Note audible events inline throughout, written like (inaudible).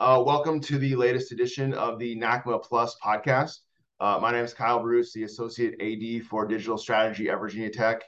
Uh, welcome to the latest edition of the NACMA Plus podcast. Uh, my name is Kyle Bruce, the Associate AD for Digital Strategy at Virginia Tech.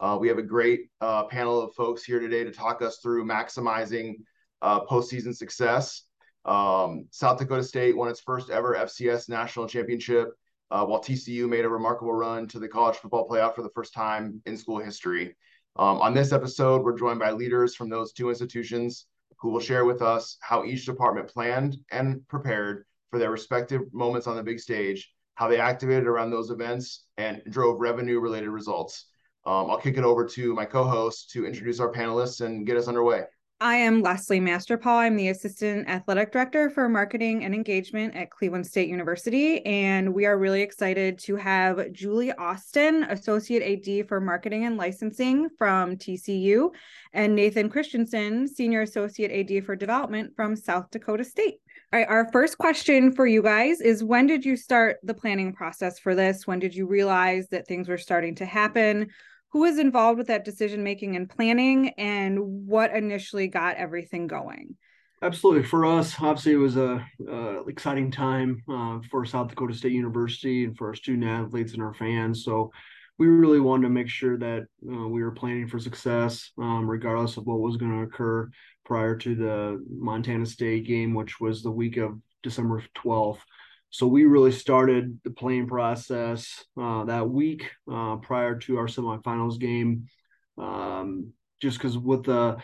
Uh, we have a great uh, panel of folks here today to talk us through maximizing uh, postseason success. Um, South Dakota State won its first ever FCS national championship, uh, while TCU made a remarkable run to the college football playoff for the first time in school history. Um, on this episode, we're joined by leaders from those two institutions who will share with us how each department planned and prepared for their respective moments on the big stage, how they activated around those events, and drove revenue related results. Um, I'll kick it over to my co host to introduce our panelists and get us underway. I am Leslie Masterpaul. I'm the Assistant Athletic Director for Marketing and Engagement at Cleveland State University. And we are really excited to have Julie Austin, Associate AD for Marketing and Licensing from TCU, and Nathan Christensen, Senior Associate AD for Development from South Dakota State. All right, our first question for you guys is when did you start the planning process for this? When did you realize that things were starting to happen? Who was involved with that decision making and planning and what initially got everything going. Absolutely. For us obviously it was a, exciting time uh, for south dakota state university and for our student athletes and our fans. So we really wanted to make sure that uh, we were planning for success um, regardless of what was going to occur prior to the montana state game which was the week of december 12th so we really started the playing process uh, that week uh, prior to our semifinals game, um, just because with the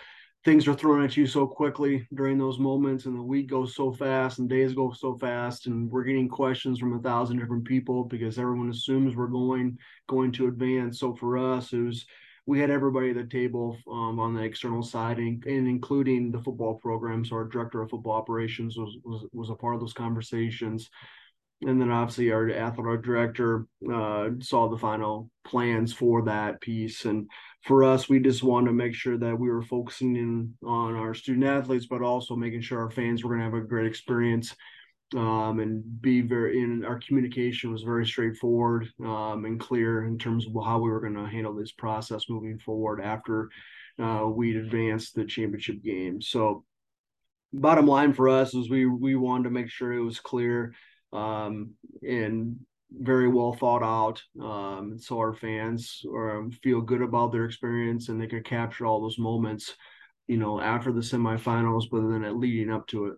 things are thrown at you so quickly during those moments, and the week goes so fast, and days go so fast, and we're getting questions from a thousand different people because everyone assumes we're going going to advance. So for us, it was we had everybody at the table um, on the external side, and, and, including the football program. So our director of football operations was was, was a part of those conversations and then obviously our athletic director uh, saw the final plans for that piece. And for us we just wanted to make sure that we were focusing in on our student athletes but also making sure our fans were going to have a great experience um, and be very in our communication was very straightforward um, and clear in terms of how we were going to handle this process moving forward after uh, we'd advanced the championship game. So bottom line for us is we we wanted to make sure it was clear um, and very well thought out. Um, so our fans um, feel good about their experience and they can capture all those moments, you know, after the semifinals, but then leading up to it.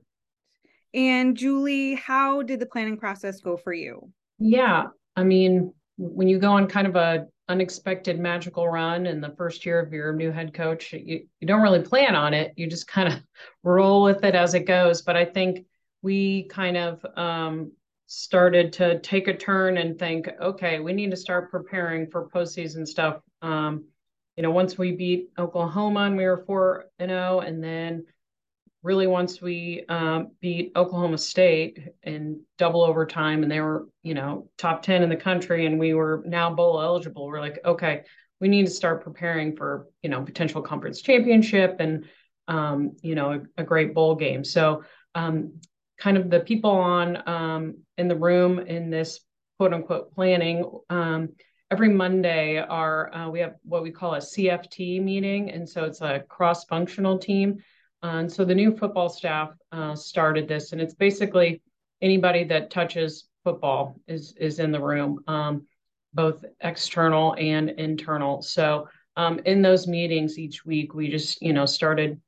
And Julie, how did the planning process go for you? Yeah, I mean, when you go on kind of a unexpected magical run in the first year of your new head coach, you, you don't really plan on it. You just kind of (laughs) roll with it as it goes. But I think we kind of um, started to take a turn and think, okay, we need to start preparing for postseason stuff. Um, you know, once we beat Oklahoma and we were four and zero, oh, and then really once we um, beat Oklahoma State in double overtime, and they were you know top ten in the country, and we were now bowl eligible. We're like, okay, we need to start preparing for you know potential conference championship and um, you know a, a, great bowl game. So um, kind of the people on um, in the room in this quote unquote planning. Um, every Monday, our uh, we have what we call a CFT meeting, and so it's a cross functional team. and so the new football staff uh, started this, and it's basically anybody that touches football is is in the room, um, both external and internal. So um, in those meetings each week, we just you know started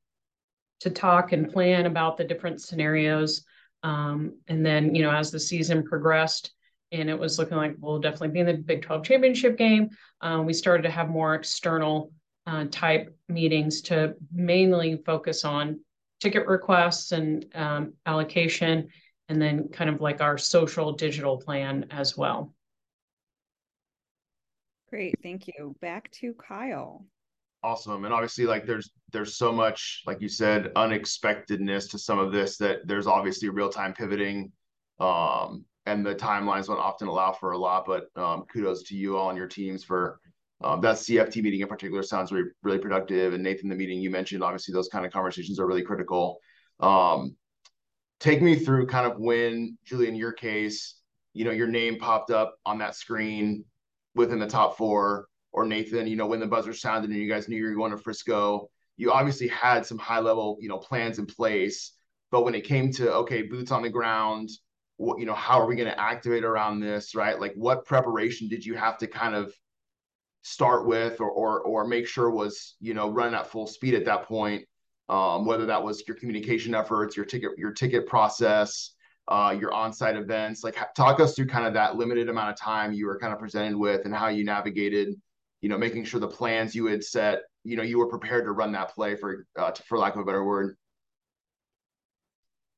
to talk and plan about the different scenarios um, and then, you know, as the season progressed and it was looking like we'll definitely be in the Big 12 championship game, um, we started to have more external uh, type meetings to mainly focus on ticket requests and um, allocation, and then kind of like our social digital plan as well. Great, thank you. Back to Kyle awesome. And obviously like there's there's so much like you said unexpectedness to some of this that there's obviously real-time pivoting um and the timelines don't often allow for a lot but um kudos to you all and your teams for um, that cft meeting in particular sounds really really productive. And nathan the meeting you mentioned obviously those kind of conversations are really critical. Um take me through kind of when julie in your case you know your name popped up on that screen within the top four or Nathan, you know, when the buzzer sounded and you guys knew you were going to Frisco, you obviously had some high level, you know, plans in place. but when it came to okay, boots on the ground, what you know, how are we going to activate around this, right? Like, what preparation did you have to kind of start with, or or or make sure was you know running at full speed at that point? Um, whether that was your communication efforts, your ticket your ticket process, uh, your on-site events. Like, talk us through kind of that limited amount of time you were kind of presented with, and how you navigated, you know, making sure the plans you had set, you know, you were prepared to run that play for, uh, for lack of a better word.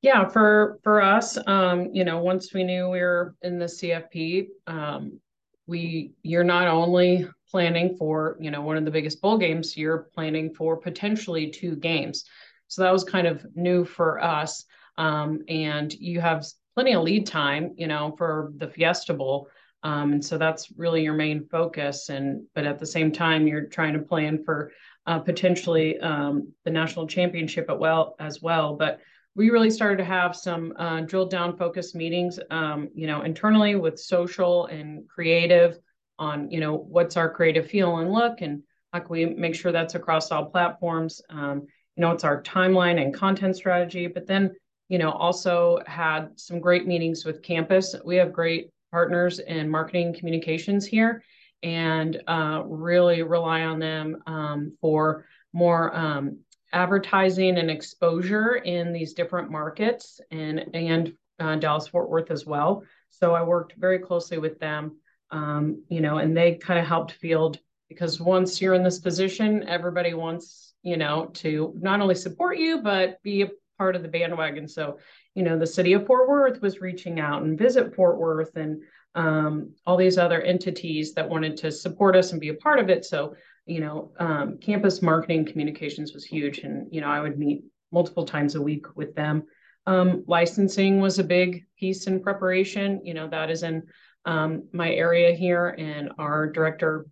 Yeah, for for us, um, you know, once we knew we were in the CFP, um, we you're not only planning for you know one of the biggest bowl games, you're planning for potentially two games. So that was kind of new for us, um, and you have plenty of lead time, you know, for the Fiesta Bowl. Um, and so that's really your main focus. And but at the same time, you're trying to plan for uh, potentially um, the national championship at well as well. But we really started to have some uh, drilled down focus meetings, um, you know, internally with social and creative on, you know, what's our creative feel and look, and how can we make sure that's across all platforms. Um, you know, it's our timeline and content strategy, but then, you know, also had some great meetings with campus. We have great partners in marketing communications here and uh, really rely on them um, for more um, advertising and exposure in these different markets and and uh, Dallas Fort Worth as well. So I worked very closely with them, um, you know, and they kind of helped field because once you're in this position, everybody wants you know to not only support you but be a part of the bandwagon. So you know, the city of Fort Worth was reaching out and visit Fort Worth and um, all these other entities that wanted to support us and be a part of it. So you know, um, campus marketing communications was huge. And, you know, I would meet multiple times a week with them. Um, licensing was a big piece in preparation. You know, that is in um, my area here, and our director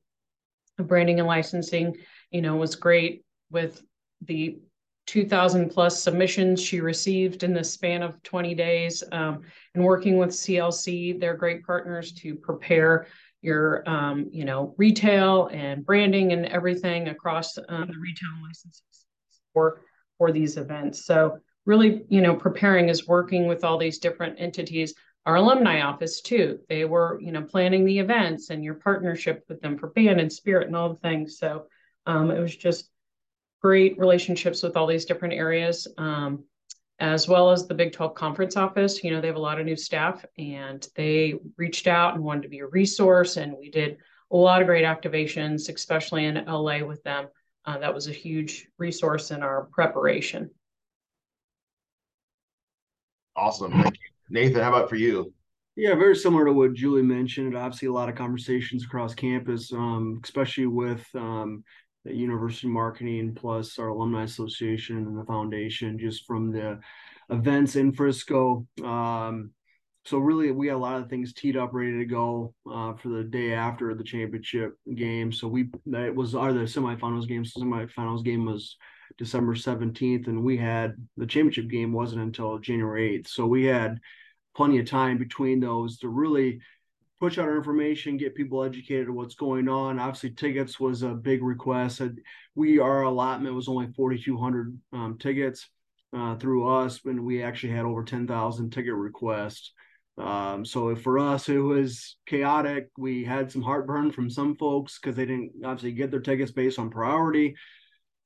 of branding and licensing, you know, was great with the 2,000 plus submissions she received in the span of 20 days. Um, and working with CLC, they're great partners to prepare your um, you know retail and branding and everything across um, the retail licenses for for these events. So really you know preparing is working with all these different entities. Our alumni office too they were you know planning the events and your partnership with them for band and spirit and all the things. So um, it was just great relationships with all these different areas um, as well as the Big 12 conference office. You know, they have a lot of new staff and they reached out and wanted to be a resource. And we did a lot of great activations, especially in LA with them. Uh, that was a huge resource in our preparation. Awesome. Thank you. Nathan, how about for you? Yeah, very similar to what Julie mentioned. Obviously, a lot of conversations across campus, um, especially with um, university marketing plus our alumni association and the foundation just from the events in frisco. Um, so really we had a lot of things teed up ready to go uh, for the day after the championship game. So we that was our the semifinals game. Semifinals game was december 17th and we had the championship game wasn't until january 8th so we had plenty of time between those to really push out our information, get people educated on what's going on. Obviously, tickets was a big request. We our allotment was only 4,200 um, tickets uh, through us, and we actually had over 10,000 ticket requests. Um, so for us, it was chaotic. We had some heartburn from some folks because they didn't obviously get their tickets based on priority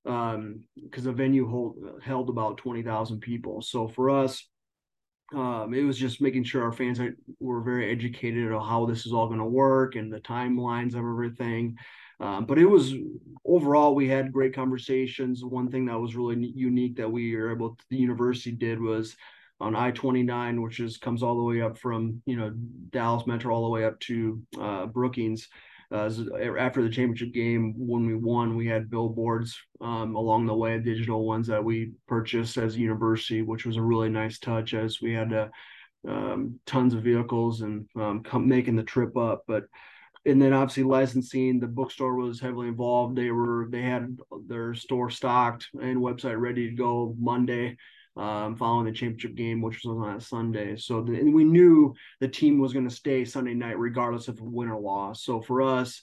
because um, the venue hold, held about 20,000 people. So for us, um, it was just making sure our fans were very educated on how this is all going to work and the timelines of everything. Um, but it was overall, we had great conversations. One thing that was really unique that we were able to, the university did was on I 29, which is comes all the way up from, you know, Dallas Metro all the way up to uh, Brookings uh, after the championship game when we won we had billboards um, along the way digital ones that we purchased as a university which was a really nice touch as we had uh, um, tons of vehicles and um, making the trip up. But and then obviously licensing the bookstore was heavily involved. They were they had their store stocked and website ready to go monday um, following the championship game, which was on a Sunday. So the, and we knew the team was going to stay Sunday night regardless of win or loss. So for us,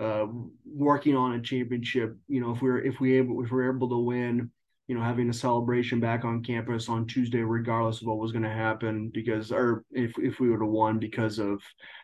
uh, working on a championship, you know, if we are if we able if we we're able to win, you know, having a celebration back on campus on Tuesday, regardless of what was going to happen, because or if if we would have won because of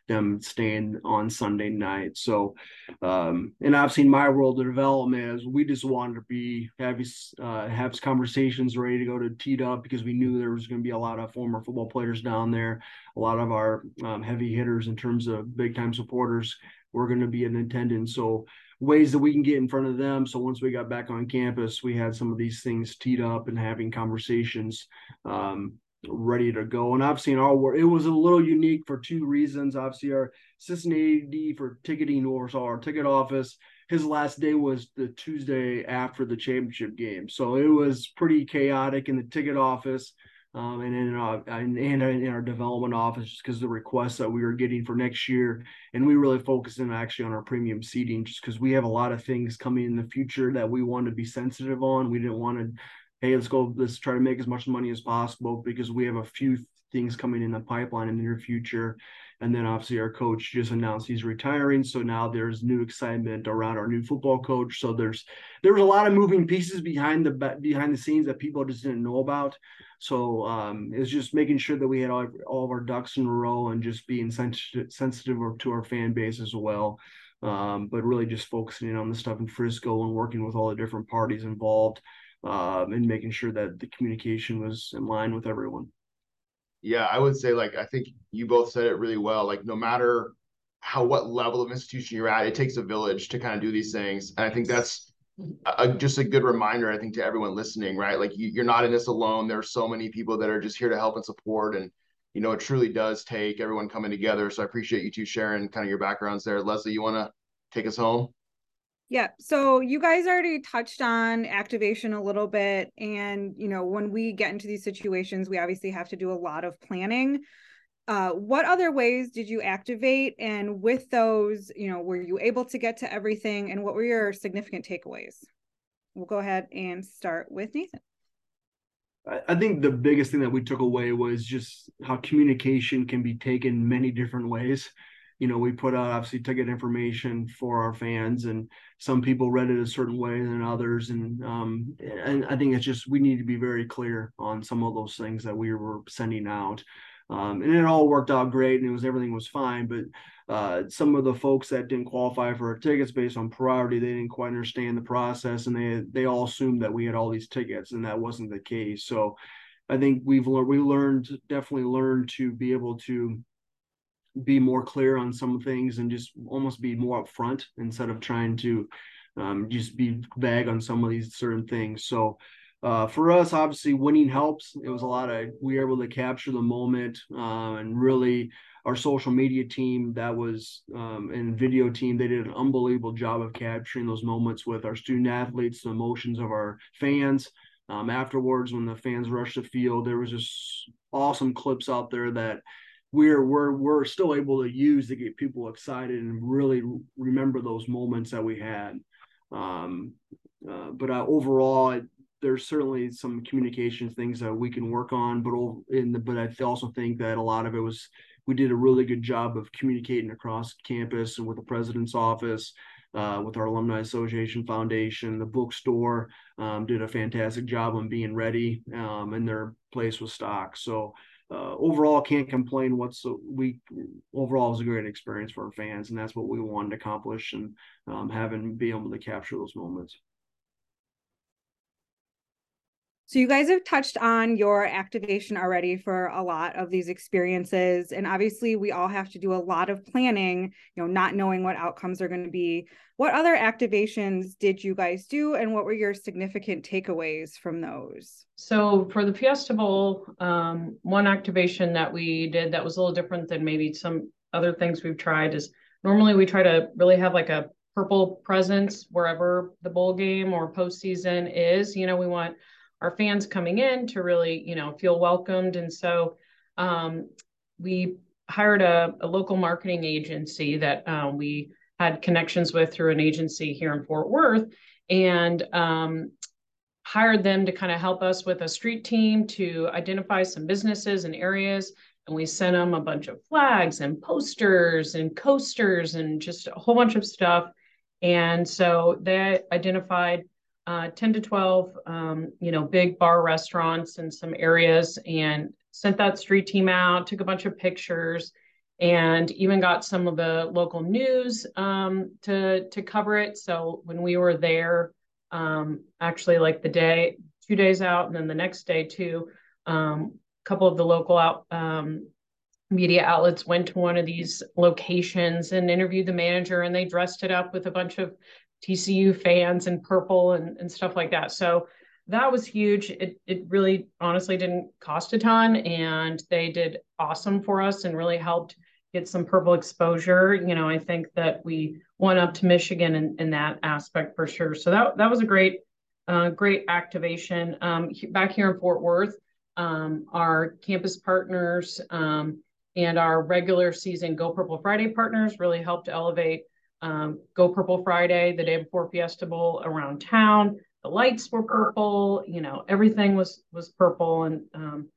them staying on Sunday night. So, um, and I've seen my world of development is we just wanted to be have uh, have conversations ready to go to teed up because we knew there was going to be a lot of former football players down there, a lot of our um, heavy hitters in terms of big time supporters were going to be in attendance. So ways that we can get in front of them. So once we got back on campus, we had some of these things teed up and having conversations um, ready to go. And I've seen our work, it was a little unique for two reasons. Obviously, our assistant AD for ticketing oversaw our ticket office. His last day was the Tuesday after the championship game, so it was pretty chaotic in the ticket office um, and in, our and, in our development office just because the requests that we were getting for next year. And we really focused in actually on our premium seating just because we have a lot of things coming in the future that we want to be sensitive on. We didn't want to, hey, let's go, let's try to make as much money as possible because we have a few things coming in the pipeline in the near future. And then obviously our coach just announced he's retiring. So now there's new excitement around our new football coach. So there's there was a lot of moving pieces behind the behind the scenes that people just didn't know about. So um, it's just making sure that we had all, all of our ducks in a row and just being sensitive sensitive to our fan base as well. Um, but really just focusing on the stuff in Frisco and working with all the different parties involved um, and making sure that the communication was in line with everyone. Yeah, I would say like I think you both said it really well. Like no matter how what level of institution you're at, it takes a village to kind of do these things. And I think that's a, just a good reminder, I think, to everyone listening, right? Like you, you're not in this alone. There are so many people that are just here to help and support. And you know, it truly does take everyone coming together. So I appreciate you two sharing kind of your backgrounds there. Leslie, you want to take us home? Yeah. So you guys already touched on activation a little bit. And, you know, when we get into these situations, we obviously have to do a lot of planning. Uh, what other ways did you activate? And with those, you know, were you able to get to everything? And what were your significant takeaways? We'll go ahead and start with Nathan. I think the biggest thing that we took away was just how communication can be taken many different ways you know, we put out obviously ticket information for our fans, and some people read it a certain way than others, and um, and I think it's just we need to be very clear on some of those things that we were sending out. Um, and it all worked out great, and it was everything was fine. But uh, some of the folks that didn't qualify for our tickets based on priority, they didn't quite understand the process, and they they all assumed that we had all these tickets, and that wasn't the case. So, I think we've learned we learned definitely learned to be able to be more clear on some things and just almost be more upfront instead of trying to um, just be vague on some of these certain things. So uh, for us, obviously, winning helps. It was a lot of we were able to capture the moment uh, and really our social media team that was um, and video team they did an unbelievable job of capturing those moments with our student athletes, the emotions of our fans. Um, afterwards, when the fans rushed the field, there was just awesome clips out there that we're we're we're still able to use to get people excited and really remember those moments that we had. Um, uh, but uh, overall, there's certainly some communication things that we can work on. But in the, but I also think that a lot of it was we did a really good job of communicating across campus and with the president's office. Uh, with our alumni association foundation the bookstore um, did a fantastic job on being ready um, and their place was stocked so uh, overall can't complain what's we overall was a great experience for our fans and that's what we wanted to accomplish and um, having be able to capture those moments so you guys have touched on your activation already for a lot of these experiences and obviously we all have to do a lot of planning, you know, not knowing what outcomes are going to be. What other activations did you guys do and what were your significant takeaways from those? So for the Fiesta Bowl, um, one activation that we did that was a little different than maybe some other things we've tried is normally we try to really have like a purple presence wherever the bowl game or postseason is. You know, we want our fans coming in to really, you know, feel welcomed. And so um, we hired a, a, local marketing agency that uh, we had connections with through an agency here in Fort Worth and um, hired them to kind of help us with a street team to identify some businesses and areas. And we sent them a bunch of flags and posters and coasters and just a whole bunch of stuff. And so they identified uh, 10 to 12, um, you know, big bar restaurants in some areas and sent that street team out, took a bunch of pictures and even got some of the local news um, to, to cover it. So when we were there, um, actually like the day, two days out, and then the next day too, um, a couple of the local out, um, media outlets went to one of these locations and interviewed the manager and they dressed it up with a bunch of TCU fans in purple and, and stuff like that. So that was huge. It, it really honestly didn't cost a ton and they did awesome for us and really helped get some purple exposure. You know, I think that we went up to Michigan in, in that aspect for sure. So that, that was a great, uh, great activation. Um, back here in Fort Worth, um, our campus partners um, and our regular season Go Purple Friday partners really helped elevate um, Go Purple Friday, the day before Fiesta Bowl around town. The lights were purple, you know, everything was was purple and um,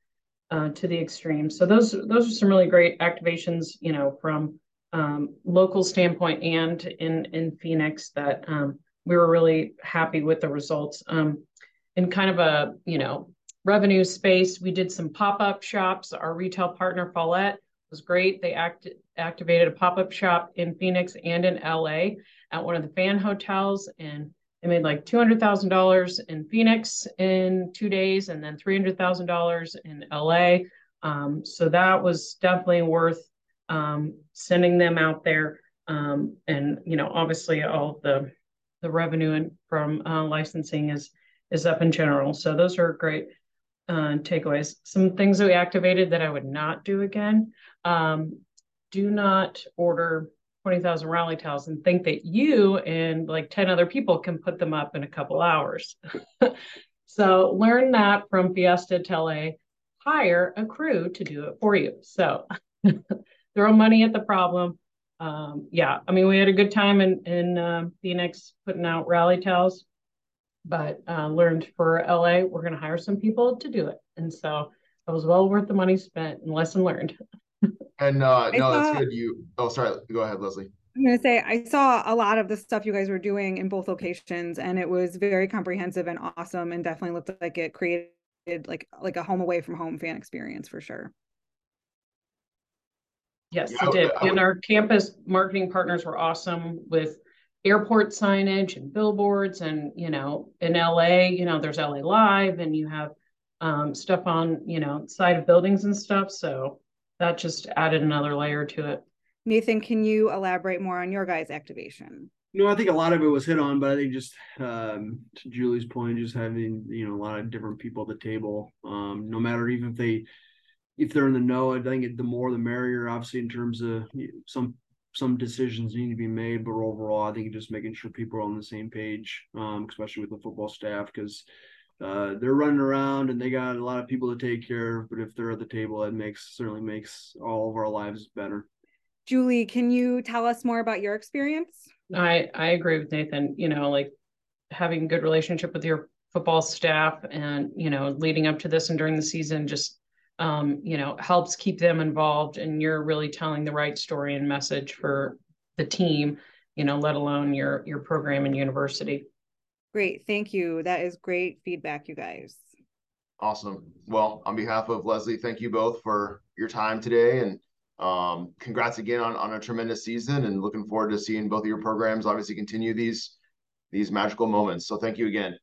uh, to the extreme. So those those are some really great activations, you know, from um, local standpoint and in in Phoenix that um, we were really happy with the results. Um, in kind of a you know revenue space, we did some pop up shops. Our retail partner Follett was great. They act, activated a pop-up shop in Phoenix and in LA at one of the fan hotels and they made like $200,000 in Phoenix in two days and then $300,000 in LA. Um, so that was definitely worth um, sending them out there. Um, and, you know, obviously all the, the revenue from uh, licensing is, is up in general. So those are great uh, takeaways. Some things that we activated that I would not do again. Um, do not order 20,000 rally towels and think that you and like 10 other people can put them up in a couple hours. (laughs) so learn that from Fiesta Tele. Hire a crew to do it for you. So (laughs) throw money at the problem. Um, yeah, I mean, we had a good time in, in uh, Phoenix putting out rally towels but uh, learned for LA, we're going to hire some people to do it. And so it was well worth the money spent and lesson learned. (laughs) and uh, no, saw, that's good. You, oh, sorry. Go ahead, Leslie. I'm going to say, I saw a lot of the stuff you guys were doing in both locations, and it was very comprehensive and awesome, and definitely looked like it created like like a home away from home fan experience for sure. Yes, yeah, it did. and our campus marketing partners were awesome with airport signage and billboards and you know in la you know there's la live and you have um, stuff on you know side of buildings and stuff. So that just added another layer to it. Nathan can you elaborate more on your guys activation? No i think a lot of it was hit on but i think just um, to julie's point just having you know a lot of different people at the table. Um, no matter even if they if they're in the know i think the more the merrier obviously in terms of some some decisions need to be made, but overall, I think just making sure people are on the same page, um, especially with the football staff, because uh, they're running around and they got a lot of people to take care of. But if they're at the table, it makes certainly makes all of our lives better. Julie, can you tell us more about your experience? I I agree with Nathan. You know, like having a good relationship with your football staff, and you know, leading up to this and during the season, just um, you know, helps keep them involved and you're really telling the right story and message for the team, you know, let alone your your program and university. Great. Thank you. That is great feedback, you guys. Awesome. Well, on behalf of Leslie, thank you both for your time today and um, congrats again on, on a tremendous season and looking forward to seeing both of your programs obviously continue these these magical moments. So thank you again.